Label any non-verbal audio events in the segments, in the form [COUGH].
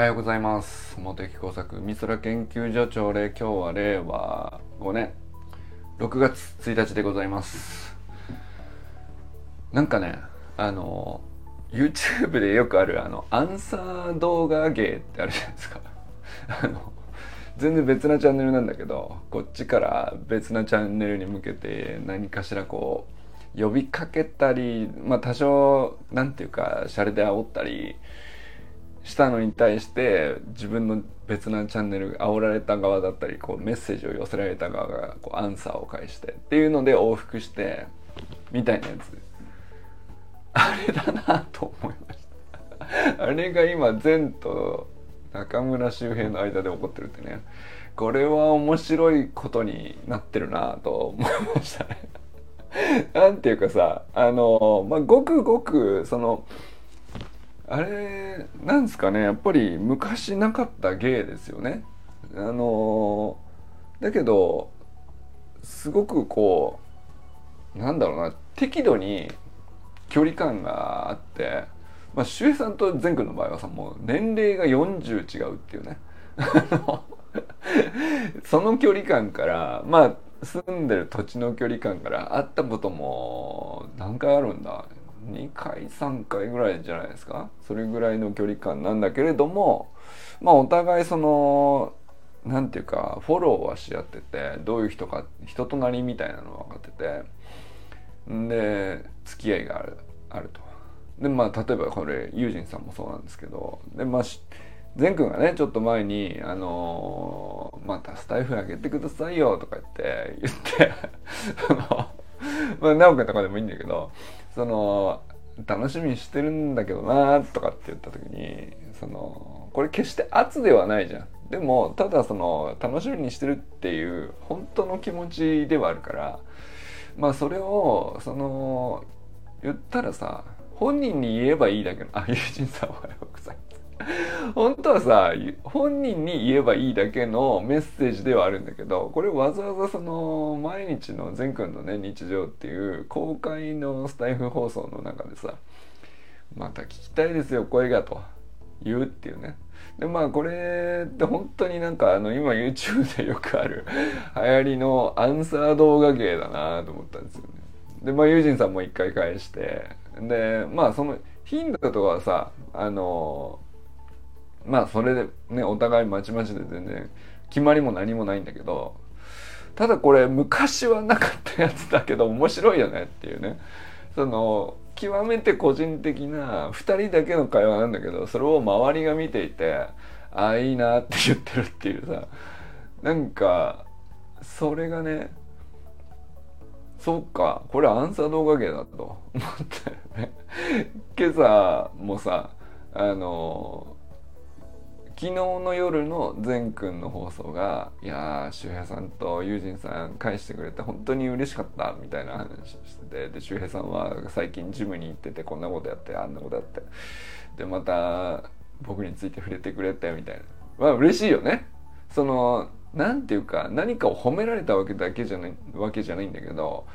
はようございます。茂木工作美空研究所長で今日は令和5年。6月1日でございます。なんかねあの YouTube でよくあるあのアンサー動画芸ってあるじゃないですか。あの全然別なチャンネルなんだけどこっちから別なチャンネルに向けて何かしらこう呼びかけたりまあ多少なんていうかシャレで煽ったりしたのに対して自分の別なチャンネル煽られた側だったりこうメッセージを寄せられた側がこうアンサーを返してっていうので往復してみたいなやつ。あれだなと思いました。あれが今善と中村周平の間で起こってるってね。これは面白いことになってるなと思いましたね。なんていうかさあのまあごくごくそのあれなんですかねやっぱり昔なかった芸ですよね。あのだけどすごくこうなんだろうな適度に距離感があって、まあ、周平さんと善くんの場合はさもう年齢が40違うっていうねその距離感からまあ住んでる土地の距離感から会ったことも何回あるんだ2回3回ぐらいじゃないですか？それぐらいの距離感なんだけれどもまあお互いその何て言うかフォローはし合っててどういう人か人となりみたいなの分かっててで付き合いがあるあると。でまあ例えばこれユージンさんもそうなんですけどでまあ善くんがねちょっと前に「あのー、またスタイフ上げてくださいよ」とか言って言って [LAUGHS] まあ直くんとかでもいいんだけどその楽しみにしてるんだけどなとかって言った時にそのこれ決して圧ではないじゃん。でもただその楽しみにしてるっていう本当の気持ちではあるからまあそれをその言ったらさ本人に言えばいいだけのあ友人さんおはよう。[LAUGHS] 本当はさ本人に言えばいいだけのメッセージではあるんだけどこれわざわざその毎日の善くんのね日常っていう公開のスタイフ放送の中でさまた聞きたいですよ声がと言うっていうね。でまあこれって本当になんかあの今 YouTube でよくある流行りのアンサー動画芸だなと思ったんですよね。でまあユージンさんも一回返してでまあその頻度とかはさあのまあそれでねお互いまちまちで全然決まりも何もないんだけどただこれ昔はなかったやつだけど面白いよねっていうね。その極めて個人的な2人だけの会話なんだけどそれを周りが見ていてああいいなって言ってるっていうさなんかそれがねそっかこれアンサー動画芸だと思ったよね。今朝もさあの昨日の夜の善くんの放送が「いやー周平さんと友人さん返してくれて本当に嬉しかった」みたいな話しててで周平さんは最近ジムに行っててこんなことやってあんなことやって。でまた僕について触れてくれてみたいな。まあ嬉しいよね。その何ていうか何かを褒められたわけだけじゃないわけじゃないんだけど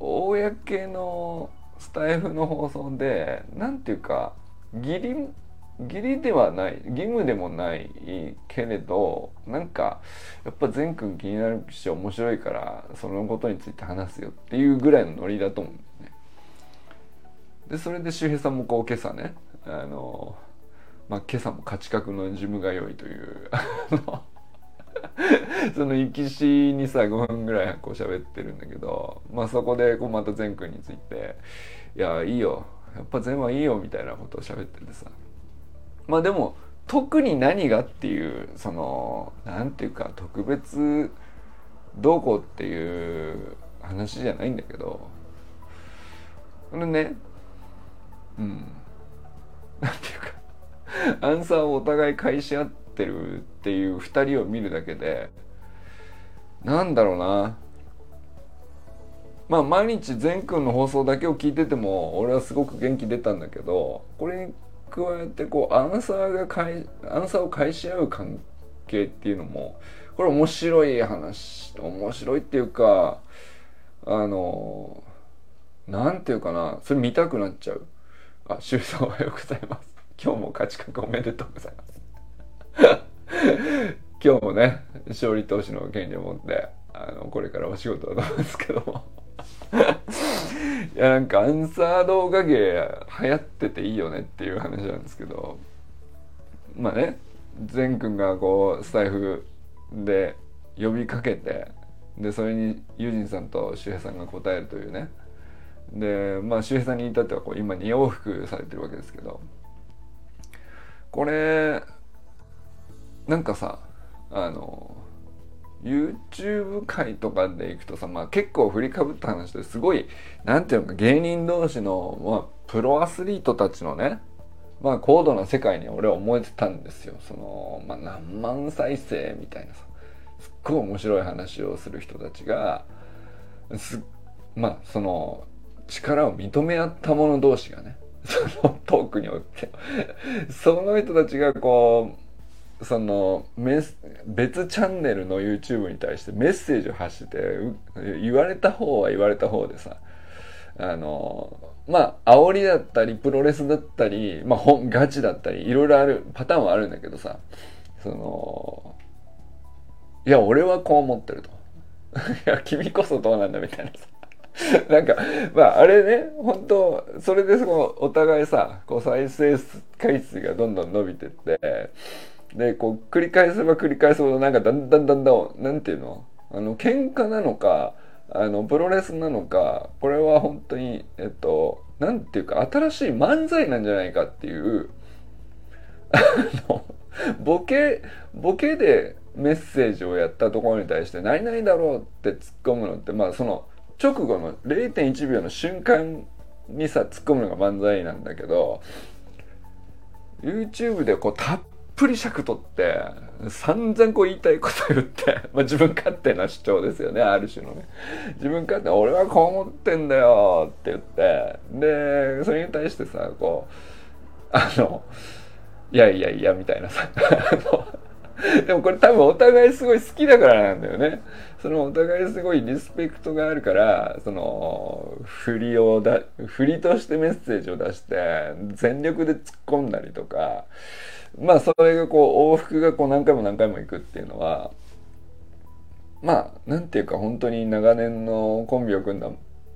公のスタイフの放送で何ていうか義理義理ではない義務でもないけれどなんかやっぱ善くん気になるし面白いからそのことについて話すよっていうぐらいのノリだと思うんだよね。でそれで周平さんもこう今朝ねあのまあ今朝も価値格のジム通いという [LAUGHS] その行きしにさ5分ぐらいこう喋ってるんだけどまあそこでこうまた善くんについて「いやいいよやっぱ善はいいよ」みたいなことを喋っててさまあでも特に何がっていうその何ていうか特別どうこうっていう話じゃないんだけどこれねうん。何ていうかアンサーをお互い返し合ってるっていう2人を見るだけでなんだろうな。まあ毎日善くんの放送だけを聞いてても俺はすごく元気出たんだけどこれに加えてこうアンサーが返アンサーを返し合う関係っていうのもこれ面白い話面白いっていうかあのなんていうかなそれ見たくなっちゃう。あ周さんおはようございます。今日も価値観おめでとうございます。[LAUGHS] 今日もね勝利投手の権利を持ってあのこれからお仕事だと思うんですけども。[LAUGHS] いやなんかアンサー動画芸流行ってていいよねっていう話なんですけど。まあね善くんがこうスタイフで呼びかけてでそれにユージンさんと周平さんが答えるというね。でまあ周平さんに至ってはこう今2往復されてるわけですけど。これなんかさあの YouTube 界とかでいくとさ、まあ、結構振りかぶった話ですごいなんていうのか芸人同士の、まあ、プロアスリートたちのねまあ高度な世界に俺は思えてたんですよ。その、まあ、何万再生みたいなさすっごい面白い話をする人たちがまあその力を認め合った者同士がねそのトークにおいて。その人たちがこうその別チャンネルの YouTube に対してメッセージを発して言われた方は言われた方でさあのまあ煽りだったりプロレスだったり、まあ、本ガチだったりいろいろあるパターンはあるんだけどさそのいや俺はこう思ってると。[LAUGHS] いや君こそどうなんだみたいなさ。[LAUGHS] なんか、まあ、あれね、本当それでその、お互いさ、こう再生回数がどんどん伸びてって、で、こう、繰り返せば繰り返すほど、なんかだんだんだんだん、なんていうの？あの、喧嘩なのか、あの、プロレスなのか、これは本当に、えっと、なんていうか、新しい漫才なんじゃないかっていう、あの、ボケ、ボケでメッセージをやったところに対して、何々だろうって突っ込むのって、まあ、その、直後の0.1秒の瞬間にさ突っ込むのが漫才なんだけど YouTube でこうたっぷり尺取って散々こう言いたいこと言って、[LAUGHS] まあ、自分勝手な主張ですよねある種のね。自分勝手俺はこう思ってんだよって言って。でそれに対してさこうあのいやいやいやみたいなさ。[LAUGHS] でもこれ多分お互いすごい好きだからなんだよね。そのお互いすごいリスペクトがあるからその振りをだ振りとしてメッセージを出して全力で突っ込んだりとかまあそれがこう往復がこう何回も何回も行くっていうのはまあなんていうか本当に長年のコンビを組んだ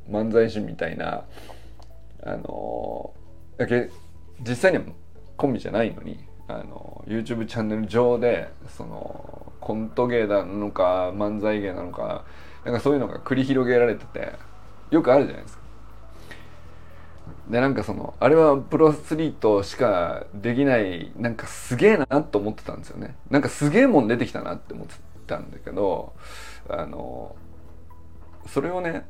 漫才師みたいなあのだけ実際にはコンビじゃないのにあの YouTube チャンネル上でそのコント芸なのか漫才芸なのかなんかそういうのが繰り広げられててよくあるじゃないですか。でなんかそのあれはプロアスリートしかできないなんかすげえなと思ってたんですよねなんかすげえもん出てきたなって思ってたんだけどあのそれをね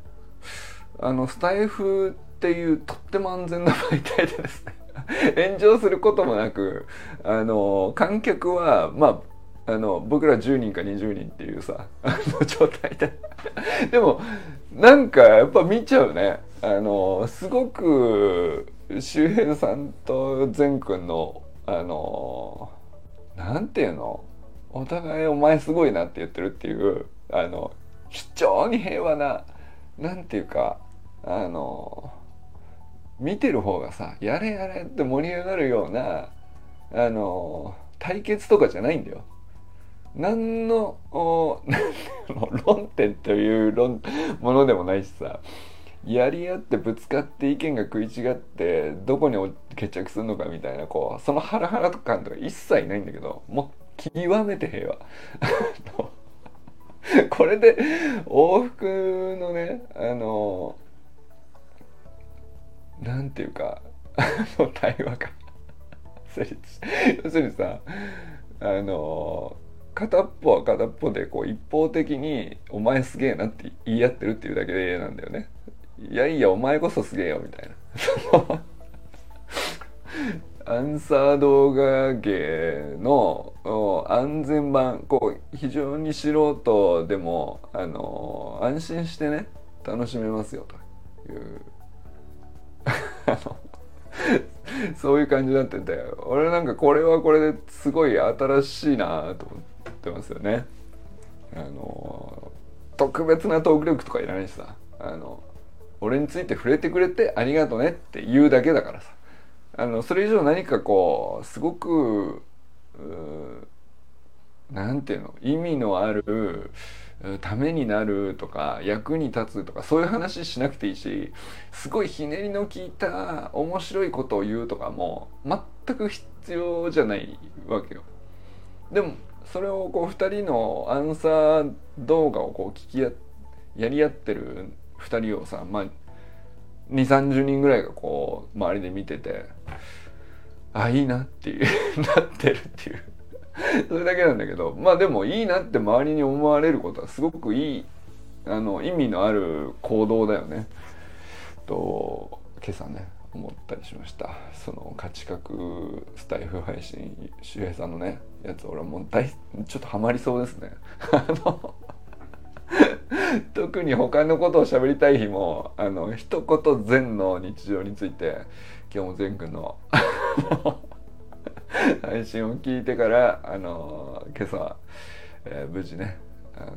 あのスタイフっていうとっても安全な媒体でですね [LAUGHS] 炎上することもなくあの観客はまああの僕ら10人か20人っていうさあの状態で。[LAUGHS] でもなんかやっぱ見ちゃうね。あのすごく周平さんと善くんのあのなんていうの？お互いお前すごいなって言ってるっていうあの非常に平和ななんていうかあの見てる方がさやれやれって盛り上がるようなあの対決とかじゃないんだよ。何の論点という論ものでもないしさやり合ってぶつかって意見が食い違ってどこに決着するのかみたいなこうそのハラハラ感とか一切ないんだけどもう極めて平和。[LAUGHS] これで往復のねあのなんていうかあの対話が成立要するにさあの片っぽは片っぽでこう一方的に「お前すげえな」って言い合ってるっていうだけでなんだよね。いやいやお前こそすげえよみたいな。[LAUGHS] アンサー動画芸の安全版こう非常に素人でもあの安心してね楽しめますよという [LAUGHS] そういう感じになってて俺なんかこれはこれですごい新しいなと思ってってますよね。あの特別なトーク力とかいらないしさあの俺について触れてくれてありがとねって言うだけだからさあのそれ以上何かこうすごくなんていうの意味のあるためになるとか役に立つとかそういう話しなくていいしすごいひねりの効いた面白いことを言うとかも全く必要じゃないわけよ。でもそれをこう2人のアンサー動画をこう聞きややり合ってる2人をさ、まあ、2 3 0人ぐらいがこう周りで見ててあいいなっていうなってるっていう [LAUGHS] それだけなんだけどまあでもいいなって周りに思われることはすごくいいあの意味のある行動だよね。と今朝ね思ったりしましたその価値格スタイフ配信周平さんのねやつ俺はもう大ちょっとハマりそうですね。[LAUGHS] あの [LAUGHS] 特に他のことを喋りたい日もあの一言禅の日常について今日も禅くんの [LAUGHS] 配信を聞いてからあの今朝、えー、無事ね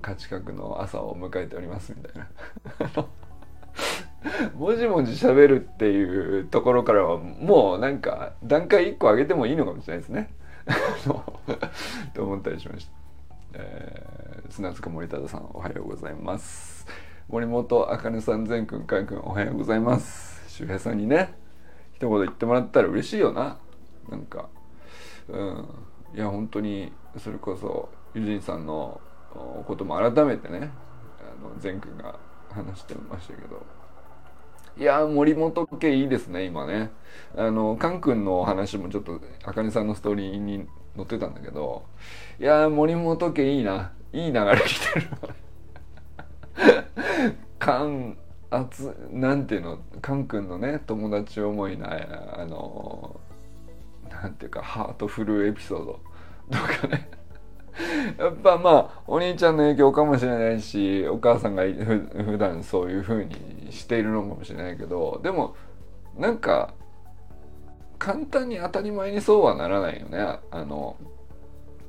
価値格の朝を迎えておりますみたいなもじもじ喋るっていうところからはもうなんか段階1個上げてもいいのかもしれないですね。と思ったりしました。えー、砂塚森忠さんおはようございます。森本茜さん善くんかいくんおはようございます。周平さんにね一言言ってもらったら嬉しいよな。なんかうん。いや本当にそれこそユジンさんのことも改めてねあの善くんが話してましたけど。いや森本家いいですね今ね。あのカン君のお話もちょっとあかねさんのストーリーに載ってたんだけどいや森本家いいな。いい流れ来てる。カンあつなんていうの？カン君のね友達思いなあのなんていうかハートフルエピソードとかね。やっぱまあお兄ちゃんの影響かもしれないしお母さんがふ普段そういう風にしているのかもしれないけどでもなんか簡単に当たり前にそうはならないよね。あの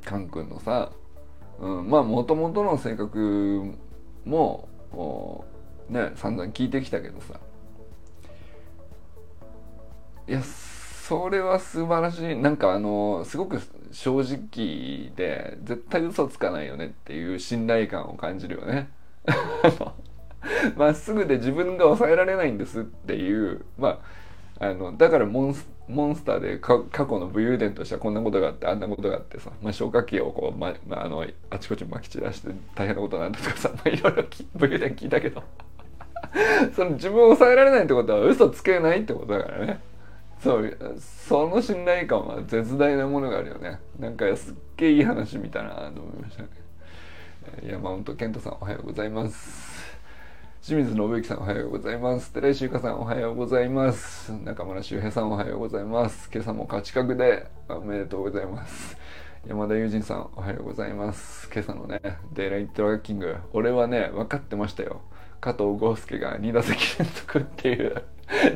カン君のさ、うん、まあもともとの性格もね散々聞いてきたけどさ。いやそれは素晴らしい。なんかあのすごく正直で絶対嘘つかないよねっていう信頼感を感じるよね。[LAUGHS] まっすぐで自分が抑えられないんですっていうまああのだからモンスターで過去の武勇伝としてはこんなことがあってあんなことがあってさ、まあ、消火器をこう、ままあ、あのあちこちまき散らして大変なことなんだとかさ、[LAUGHS] まあ、いろいろ武勇伝聞いたけど [LAUGHS] その自分を抑えられないってことは嘘つけないってことだからねそうその信頼感は絶大なものがあるよねなんかすっげえいい話見たなと思いましたね山本健太さんおはようございます清水信之さんおはようございます。寺井修香さんおはようございます。中村修平さんおはようございます。今朝も価値格でおめでとうございます。山田友人さんおはようございます。今朝のね、デイライトラッキング、俺はね、分かってましたよ。加藤豪将が2打席連続っていう、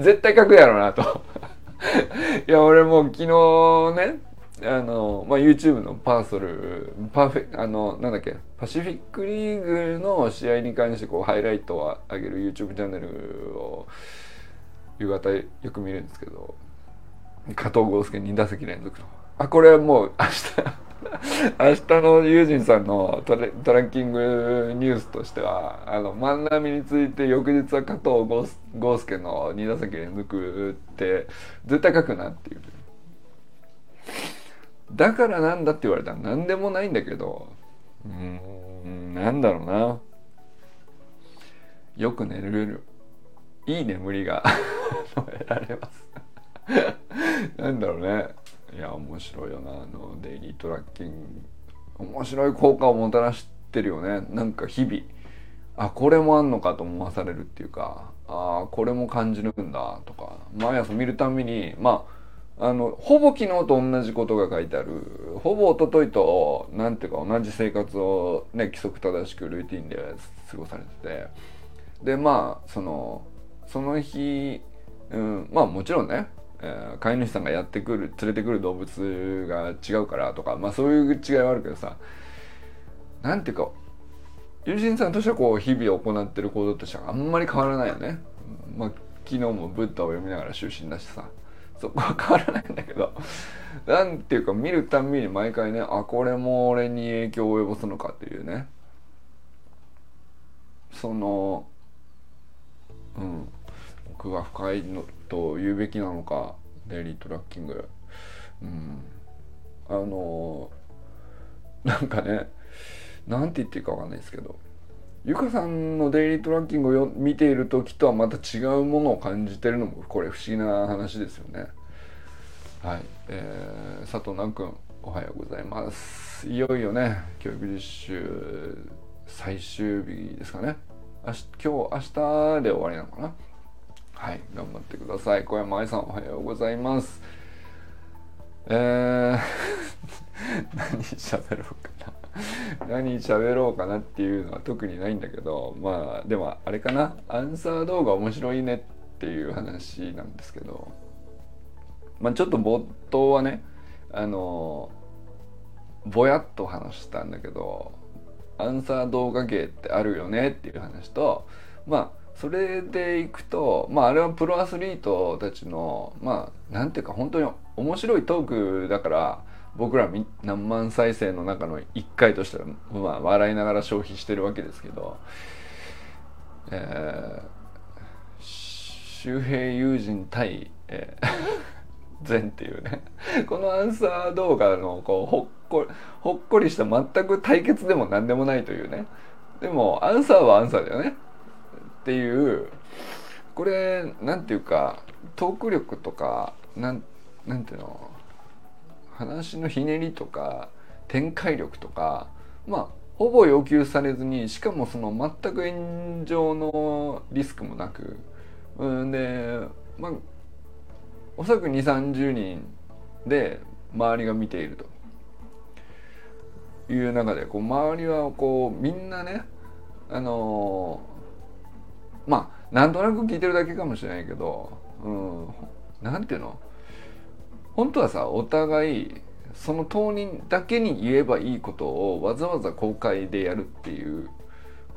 絶対書くやろなと。いや、俺もう昨日ね、あの、まあ、YouTube のパーソル、パーフェあの、なんだっけ、パシフィックリーグの試合に関してこうハイライトを上げる YouTube チャンネルを夕方よく見るんですけど、加藤豪介2打席連続の。あ、これはもう明日 [LAUGHS] 明日のユージンさんのトラトランキングニュースとしては、あの、万波について翌日は加藤豪介の2打席連続って絶対書くなっていう。だからなんだって言われたら何でもないんだけど。うんなんだろうな。よく寝れるいい眠りが [LAUGHS] 得られます。なんだろうね。いや面白いよなあのデイリートラッキング。面白い効果をもたらしてるよね。なんか日々。あこれもあんのかと思わされるっていうか。あこれも感じるんだ。とか。毎朝見るたびにまああのほぼ昨日と同じことが書いてある。ほぼ一昨日と何ていうか同じ生活をね規則正しくルーティンで過ごされてて。でまあそのその日、うん、まあもちろんね、えー、飼い主さんがやってくる連れてくる動物が違うからとかまあそういう違いはあるけどさなんていうか友人さんとしてはこう日々行ってる行動としてはあんまり変わらないよね。まあ昨日もブッダを読みながら就寝だしさ。そこは変わらないんだけど。なんていうか見るたんびに毎回ねあこれも俺に影響を及ぼすのかっていうね。そのうん。奥が深いのと言うべきなのかデイリートラッキングうんあのなんかねなんて言っていいかわかんないですけどゆかさんのデイリートラッキングを見ている時とはまた違うものを感じてるのもこれ不思議な話ですよね。はい、えー、佐藤南君おはようございます。いよいよね教育実習最終日ですかね明日。今日明日で終わりなのかな。はい、頑張ってください。小山愛さんおはようございます。えー [LAUGHS] 何喋ろうかな [LAUGHS] 何喋ろうかなっていうのは特にないんだけどまあでもあれかなアンサー動画面白いねっていう話なんですけどまあちょっと冒頭はねあのぼやっと話したんだけどアンサー動画芸ってあるよねっていう話とまあそれでいくとまああれはプロアスリートたちのまあなんていうか本当に面白いトークだから僕ら何万再生の中の1回としたら、まあ、笑いながら消費してるわけですけど、えー、周平友人対、えー、[LAUGHS] 善っていうねこのアンサー動画のこうほっこほっこりした全く対決でも何でもないというね。でもアンサーはアンサーだよね。っていうこれなんていうかトーク力とかなんなんていうの話のひねりとか展開力とかまあほぼ要求されずにしかもその全く炎上のリスクもなくうんでまあおそらく2 3 0人で周りが見ていると。いう中でこう周りはこうみんなねあのー、まあなんとなく聞いてるだけかもしれないけど、うん、なんていうの？本当はさお互いその当人だけに言えばいいことをわざわざ公開でやるっていう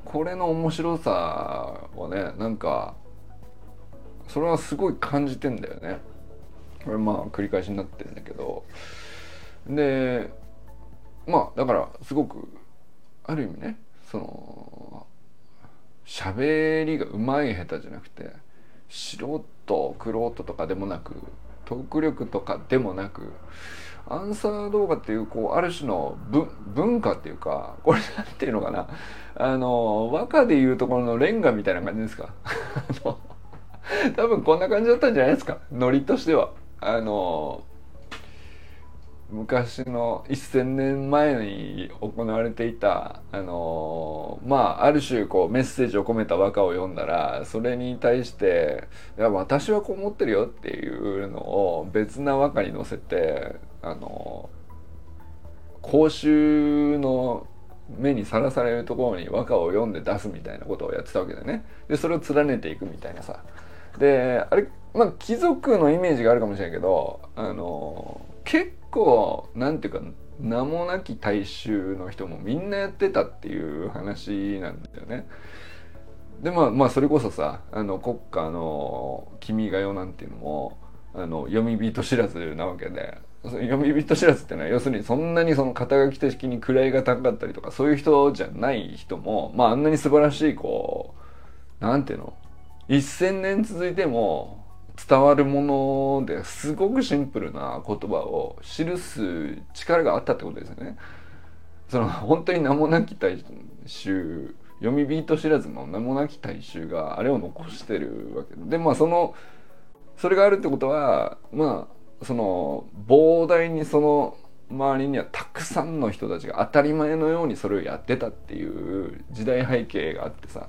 これの面白さはねなんかそれはすごい感じてんだよね。これまあ繰り返しになってるんだけどでまあだからすごくある意味ねその喋りがうまい下手じゃなくて素人玄人とかでもなくトーク力とかでもなくアンサー動画っていうこうある種の文化っていうかこれなんていうのかなあの和歌でいうところのレンガみたいな感じですか？[LAUGHS] 多分こんな感じだったんじゃないですか？ノリとしては。あの昔の1,000年前に行われていたあのまあある種こうメッセージを込めた和歌を読んだらそれに対して「いや私はこう思ってるよ」っていうのを別な和歌に載せてあの公衆の目にさらされるところに和歌を読んで出すみたいなことをやってたわけでね。でそれを連ねていくみたいなさ。であれまあ貴族のイメージがあるかもしれないけどあの結構なんていうか名もなき大衆の人もみんなやってたっていう話なんだよね。でまあまあそれこそさあの国家の「君が代」なんていうのもあの読み人知らずなわけで読み人知らずってのは要するにそんなにその肩書き的に位が高かったりとかそういう人じゃない人もまああんなに素晴らしいこうなんていうの？1,000年続いても伝わるものですごくシンプルな言葉を記す力があったってことですよね。その本当に名もなき大衆読み人知らずの名もなき大衆があれを残してるわけでまあそのそれがあるってことはまあその膨大にその周りにはたくさんの人たちが当たり前のようにそれをやってたっていう時代背景があってさ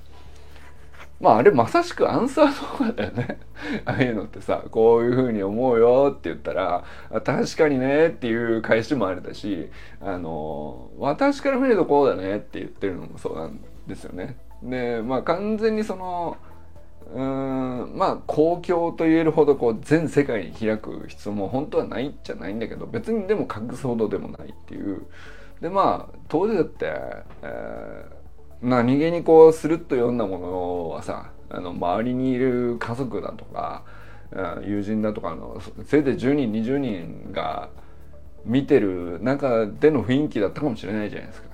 まああれまさしくアンサー動画だよね [LAUGHS] ああいうのってさこういうふうに思うよって言ったら確かにねっていう返しもあれだしあの私から見るとこうだねって言ってるのもそうなんですよね。でまあ完全にそのうーんまあ公共と言えるほどこう全世界に開く必要も本当はないっちゃないんだけど別にでも隠すほどでもないっていうでまあ当時だって、えー何気にこうスルッと読んだものはさあの周りにいる家族だとか、友人だとかのせいぜい10人20人が見てる中での雰囲気だったかもしれないじゃないですか。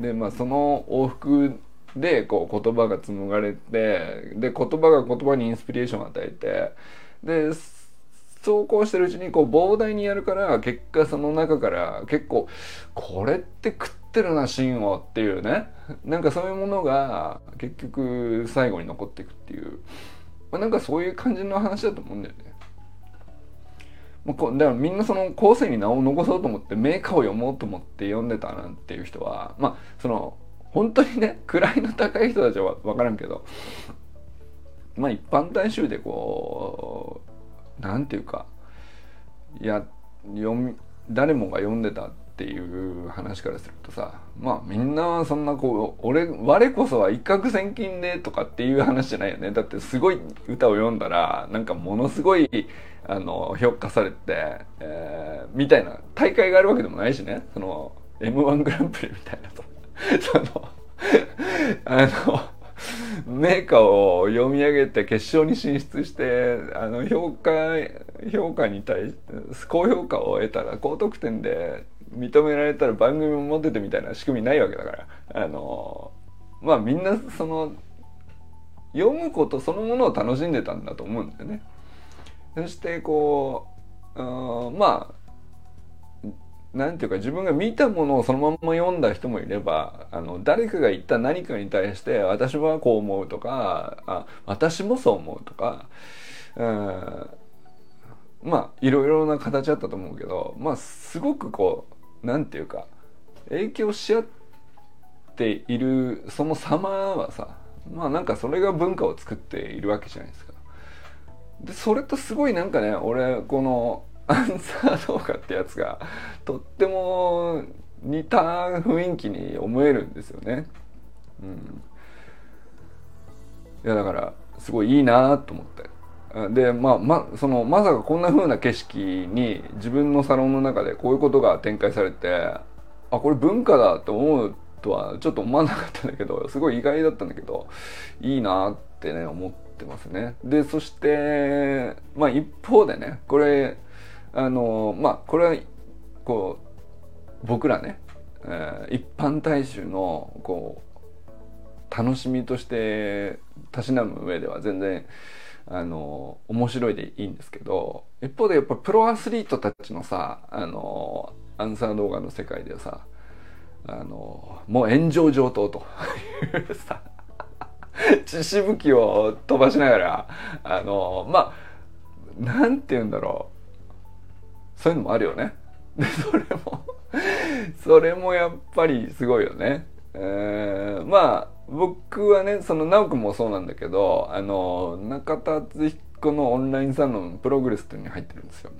でまあその往復でこう言葉が紡がれてで言葉が言葉にインスピレーションを与えてでそうこうしてるうちにこう膨大にやるから結果その中から結構これって食ってるな芯をっていうねなんかそういうものが結局最後に残っていくっていう、まあ、なんかそういう感じの話だと思うんだよね。もうこだからみんなその後世に名を残そうと思って名家を読もうと思って読んでたなんていう人はまあその本当にね位の高い人たちは分からんけどまあ一般大衆でこうなんていうかいや読み誰もが読んでたっていう話からするとさまあみんなそんなこう俺我こそは一攫千金でとかっていう話じゃないよね。だってすごい歌を読んだらなんかものすごいあの評価されて、えー、みたいな大会があるわけでもないしね。その m 1グランプリみたいな [LAUGHS] そのあの名家を読み上げて決勝に進出してあの評価評価に対して高評価を得たら高得点で認められたら番組も持っててみたいな仕組みないわけだからあのまあみんなその読むことそのものを楽しんでたんだと思うんだよね。そしてこうまあなんていうか自分が見たものをそのまま読んだ人もいればあの誰かが言った何かに対して私はこう思うとかあ私もそう思うとか、うん、まあいろいろな形あったと思うけどまあすごくこうなんていうか影響し合っているその様はさまあなんかそれが文化を作っているわけじゃないですか。でそれとすごいなんかね俺このアンサー動画ってやつがとっても似た雰囲気に思えるんですよね。うん、いやだからすごいいいなと思って。でまあまそのまさかこんな風な景色に自分のサロンの中でこういうことが展開されてあこれ文化だと思うとはちょっと思わなかったんだけど [LAUGHS] すごい意外だったんだけどいいなってね思ってますね。でそしてまあ一方でねこれあのまあこれはこう僕らね、えー、一般大衆のこう楽しみとしてたしなむ上では全然あの面白いでいいんですけど一方でやっぱプロアスリートたちのさあのアンサー動画の世界ではさあのもう炎上上等と [LAUGHS] いうさ血しぶきを飛ばしながらあのまあなんて言うんだろう。そういうのもあるよね。でそれもそれもやっぱりすごいよね。えー、まあ僕はねその直くんもそうなんだけどあの中田敦彦のオンラインサロンプログレスっていうのに入ってるんですよ。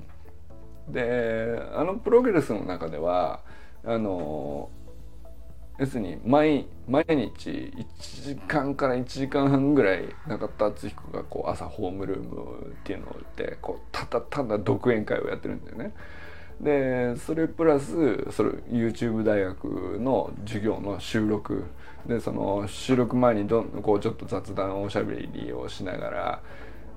であのプログレスの中ではあの要するに毎毎日1時間から1時間半ぐらい中田敦彦がこう朝ホームルームっていうのでこうただただ独演会をやってるんだよね。でそれプラスそれ YouTube 大学の授業の収録でその収録前にどんこうちょっと雑談おしゃべりをしながら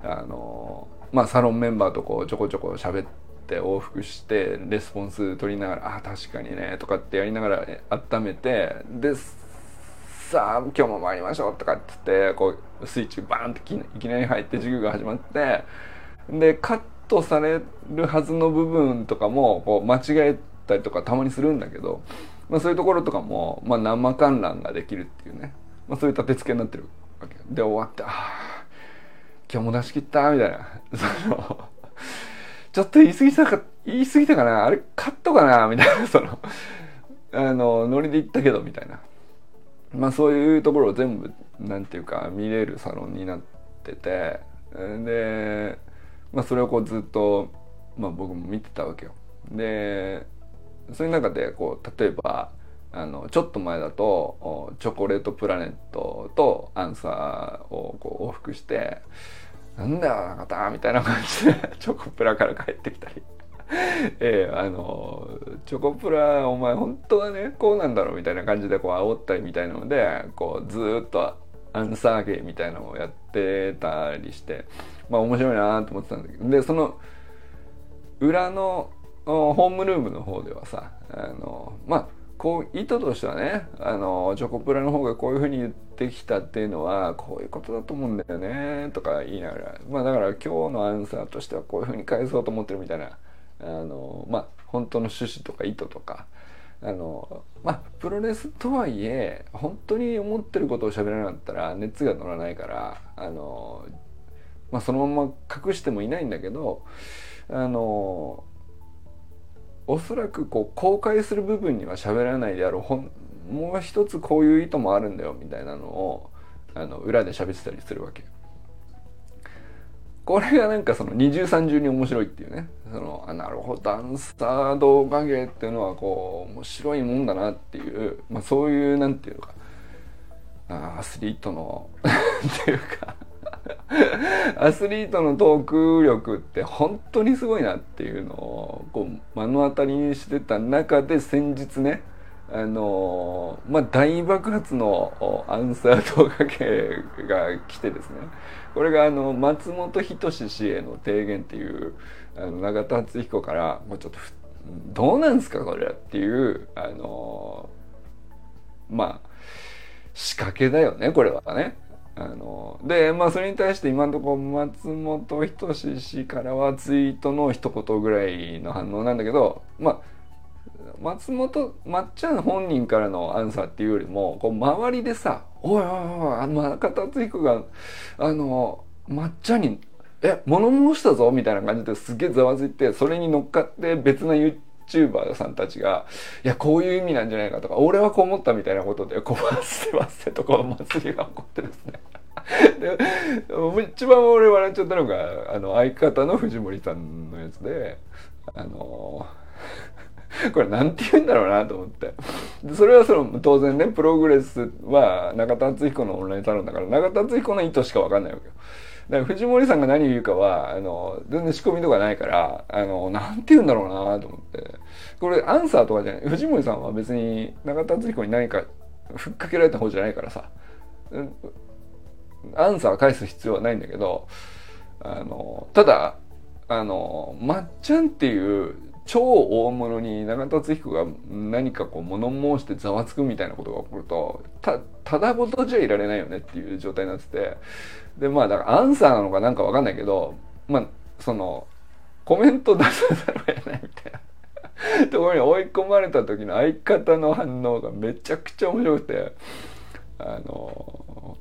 あのまあサロンメンバーとこうちょこちょこ喋って。って往復してレスポンス取りながら「あ確かにね」とかってやりながら温めてでさあ今日も参りましょうとかって言ってこうスイッチバーンっていきなり入って授業が始まってでカットされるはずの部分とかもこう間違えたりとかたまにするんだけど、まあ、そういうところとかも、まあ、生観覧ができるっていうね、まあ、そういう立て付けになってるわけで終わって「ああ今日も出し切った」みたいな。そのちょっと言い過ぎたか、言い過ぎたかな？あれカットかな？みたいな、[LAUGHS] その、あの、ノリで言ったけど、みたいな。まあそういうところを全部、なんていうか、見れるサロンになってて、で、まあそれをこうずっと、まあ僕も見てたわけよ。で、そういう中で、こう、例えば、あのちょっと前だとチョコレートプラネットとアンサーをこう往復してなんだよ中田みたいな感じで [LAUGHS] チョコプラから帰ってきたり。[LAUGHS] えー、あのチョコプラお前本当はねこうなんだろうみたいな感じでこう煽ったりみたいなのでこうずっとアンサー芸みたいなのをやってたりしてまあ面白いなと思ってたんだけど。でその裏のホームルームの方ではさあのまあこう意図としてはねあのチョコプラの方がこういうふうに言ってきたっていうのはこういうことだと思うんだよねとか言いながらまあだから今日のアンサーとしてはこういうふうに返そうと思ってるみたいなあのまあ本当の趣旨とか意図とかあのまあプロレスとはいえ本当に思ってることを喋らなかったら熱が乗らないからあの、まあ、そのまま隠してもいないんだけどあのおそらくこう公開する部分には喋らないであろうほんもう一つこういう意図もあるんだよみたいなのをあの裏で喋ってたりするわけ。これがなんかその二重三重に面白いっていうね。そのあなるほど。ダンサー動画芸っていうのはこう面白いもんだなっていう、まあ、そういうなんていうかアスリートの [LAUGHS] っていうか。[LAUGHS] アスリートのトーク力って本当にすごいなっていうのをこう目の当たりにしてた中で先日ねあのまあ大爆発のアンサー動画系が来てですねこれがあの松本人志氏への提言っていうあの永田敦彦からもうちょっとどうなんですかこれっていうあのまあ仕掛けだよねこれはね。あのでまあそれに対して今のところ松本人志氏からはツイートの一言ぐらいの反応なんだけどまあ松本まっちゃん本人からのアンサーっていうよりもこう周りでさ「おいおいおいあの中田敦彦があのまっちゃんにえ物申したぞ」みたいな感じですげえざわついてそれに乗っかって別な YouTuber さんたちが「いやこういう意味なんじゃないか」とか「俺はこう思った」みたいなことでこう「わっせわっせ」とこう祭りが起こってですね。[LAUGHS] で一番俺笑っちゃったのがあの相方の藤森さんのやつであの [LAUGHS] これ何て言うんだろうなと思って。それはその当然ねプログレスは中田敦彦のオンラインサロンだから中田敦彦の意図しか分かんないわけよ。だから藤森さんが何言うかはあの全然仕込みとかないからあのなんて言うんだろうなと思って。これアンサーとかじゃない。藤森さんは別に中田敦彦に何かふっかけられた方じゃないからさ。アンサー返す必要はないんだけどあのただあのまっちゃんっていう超大物に永田敦彦が何かこう物申してざわつくみたいなことが起こるとたただごとじゃいられないよねっていう状態になってて。でまあだからアンサーなのかなんか分かんないけどまあそのコメント出さざるを得ないみたいな [LAUGHS] ところに追い込まれた時の相方の反応がめちゃくちゃ面白くてあの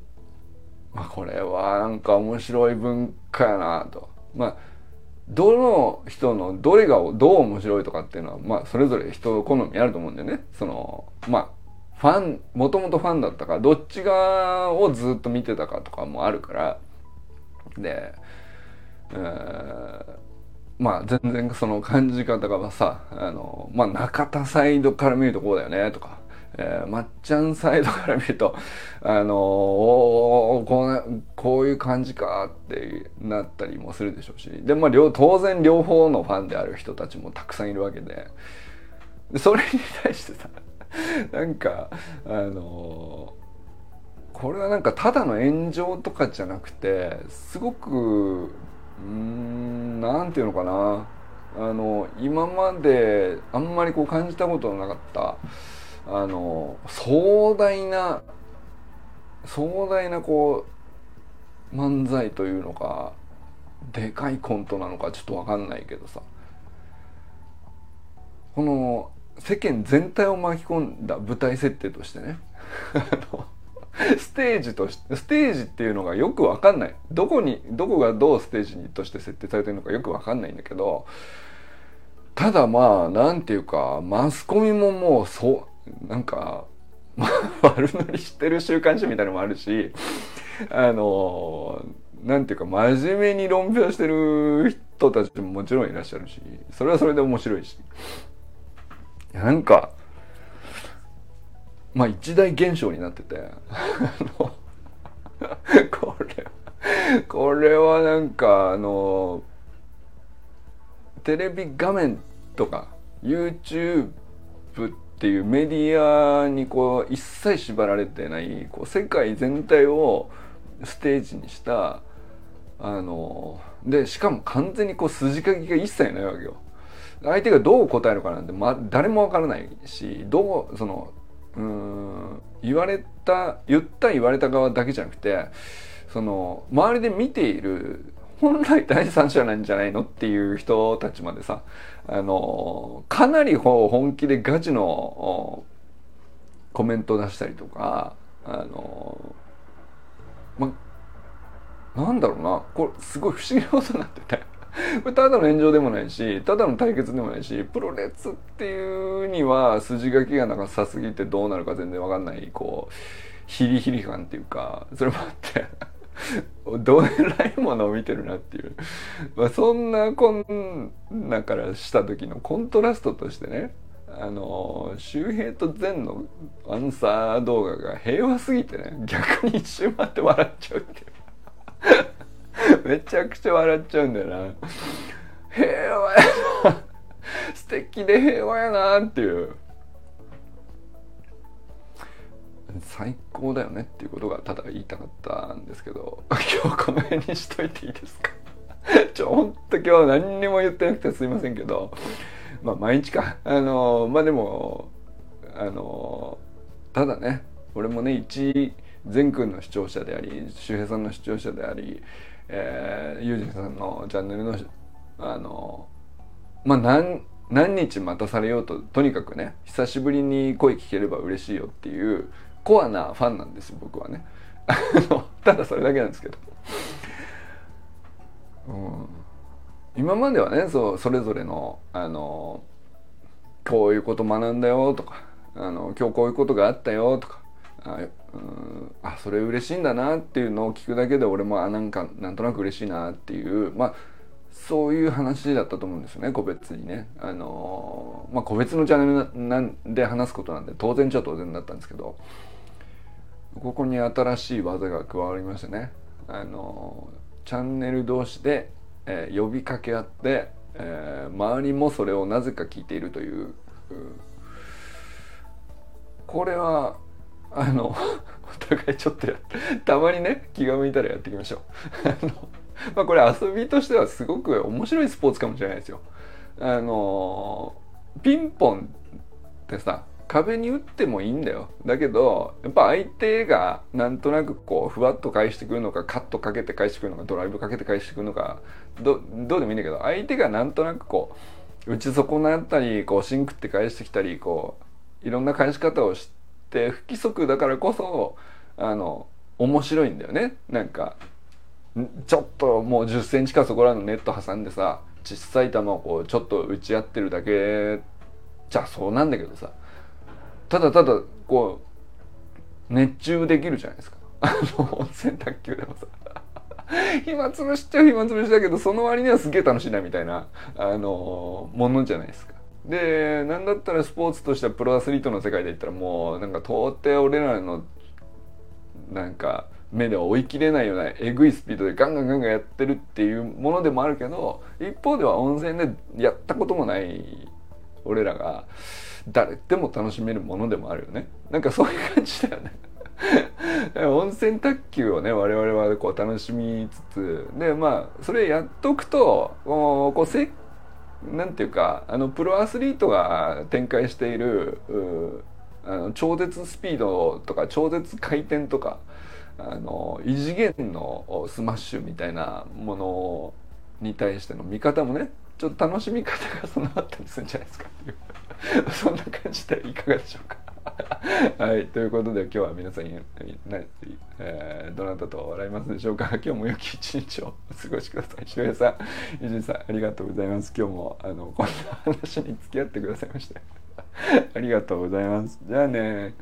まあこれはなんか面白い文化やなと。まあどの人のどれがどう面白いとかっていうのはまあそれぞれ人好みあると思うんだよね。そのまあファンもともとファンだったかどっち側をずっと見てたかとかもあるからで、まあ全然その感じ方がさあのまあ中田サイドから見るとこうだよねとかえー、まっちゃんサイドから見ると、あのー、おこうこういう感じかってなったりもするでしょうしで、まあ、両当然両方のファンである人たちもたくさんいるわけでそれに対してさ [LAUGHS] なんかあの、これはなんかただの炎上とかじゃなくてすごくうんなんていうのかな。あの今まであんまりこう感じたことのなかったあの壮大な壮大なこう漫才というのかでかいコントなのかちょっと分かんないけどさ。この世間全体を巻き込んだ舞台設定としてね。[LAUGHS] ステージとしてステージっていうのがよく分かんない。どこにどこがどうステージにとして設定されてるのかよく分かんないんだけどただまあなんていうかマスコミももうそうなんか [LAUGHS] 悪乗りしてる週刊誌みたいのもあるしあのなんていうか真面目に論評してる人たちももちろんいらっしゃるしそれはそれで面白いし。なんかまあ一大現象になってて。[LAUGHS] これこれはなんかあのテレビ画面とか YouTube っていうメディアにこう一切縛られてないこう世界全体をステージにしたあのでしかも完全にこう筋書きが一切ないわけよ。相手がどう答えるかなんて、ま、誰もわからないしどうそのうん言われた言った言われた側だけじゃなくてその周りで見ている本来第三者なんじゃないのっていう人たちまでさあのかなり本気でガチのコメントを出したりとかあのまなんだろうなこれすごい不思議なことになってて。これただの炎上でもないしただの対決でもないしプロレスっていうには筋書きがなんかさすぎてどうなるか全然わかんないこうヒリヒリ感っていうかそれもあって [LAUGHS] どえらいものを見てるなっていう、まあ、そんなこんなからした時のコントラストとしてねあの周平と善のアンサー動画が平和すぎてね逆に一周回って笑っちゃうっていう。[LAUGHS] めちゃくちゃ笑っちゃうんだよな。平和やな。素敵で平和やなっていう。最高だよねっていうことがただ言いたかったんですけど。今日この辺にしといていいですか？ちょほんと今日何にも言ってなくてすいませんけど。まあ毎日か。あのまあでもあのただね俺もね一善くんの視聴者であり周平さんの視聴者であり、えー、ユージさんのチャンネルのあのまあ何何日待たされようととにかくね久しぶりに声聞ければ嬉しいよっていうコアなファンなんです僕はね。[LAUGHS] ただそれだけなんですけど、うん、今まではねそうそれぞれのあのこういうこと学んだよとかあの今日こういうことがあったよとかああそれ嬉しいんだなっていうのを聞くだけで俺もあなんかなんとなく嬉しいなっていうまあそういう話だったと思うんですよね個別にね。あのまあ個別のチャンネルなんで話すことなんで当然っちゃ当然だったんですけどここに新しい技が加わりましてねあのチャンネル同士で、えー、呼びかけ合って、え、周りもそれをなぜか聞いているという、うこれはあのお互いちょっとやたまにね気が向いたらやっていきましょう。[LAUGHS] あのまあこれ遊びとしてはすごく面白いスポーツかもしれないですよ。あのピンポンってさ壁に打ってもいいんだよ。だけどやっぱ相手がなんとなくこうふわっと返してくるのかカットかけて返してくるのかドライブかけて返してくるのかどどうでもいいんだけど相手がなんとなくこう打ち損なったりこうシンクって返してきたりこういろんな返し方をして不規則だからこそあの面白いんだよね。なんかちょっともう1 0センチかそこらのネット挟んでさ小さい球をこうちょっと打ち合ってるだけじゃそうなんだけどさ。ただただこう熱中できるじゃないですか。あの温泉卓球でもさ。暇つぶしちゃう暇つぶしだけどその割にはすげえ楽しいなみたいなあのものじゃないですか。でなんだったらスポーツとしてはプロアスリートの世界で言ったらもうなんか到底俺らのなんか目では追い切れないようなえぐいスピードでガンガンガンガンやってるっていうものでもあるけど一方では温泉でやったこともない俺らが誰でも楽しめるものでもあるよね。なんかそういう感じだよね。[LAUGHS] 温泉卓球をね我々はこう楽しみつつでまあそれやっとくとこうせなんていうかあのプロアスリートが展開しているあの超絶スピードとか超絶回転とかあの異次元のスマッシュみたいなものに対しての見方もねちょっと楽しみ方が備わったりするんじゃないですか。っていうそんな感じでいかがでしょうか。[LAUGHS] はい。ということで今日は皆さん、えー、どなたと笑いますでしょうか。[LAUGHS] 今日も良き一日をお過ごしください。渋谷さん伊集院さんありがとうございます。今日もあのこんな話に付き合ってくださいまして [LAUGHS] ありがとうございます。じゃあね。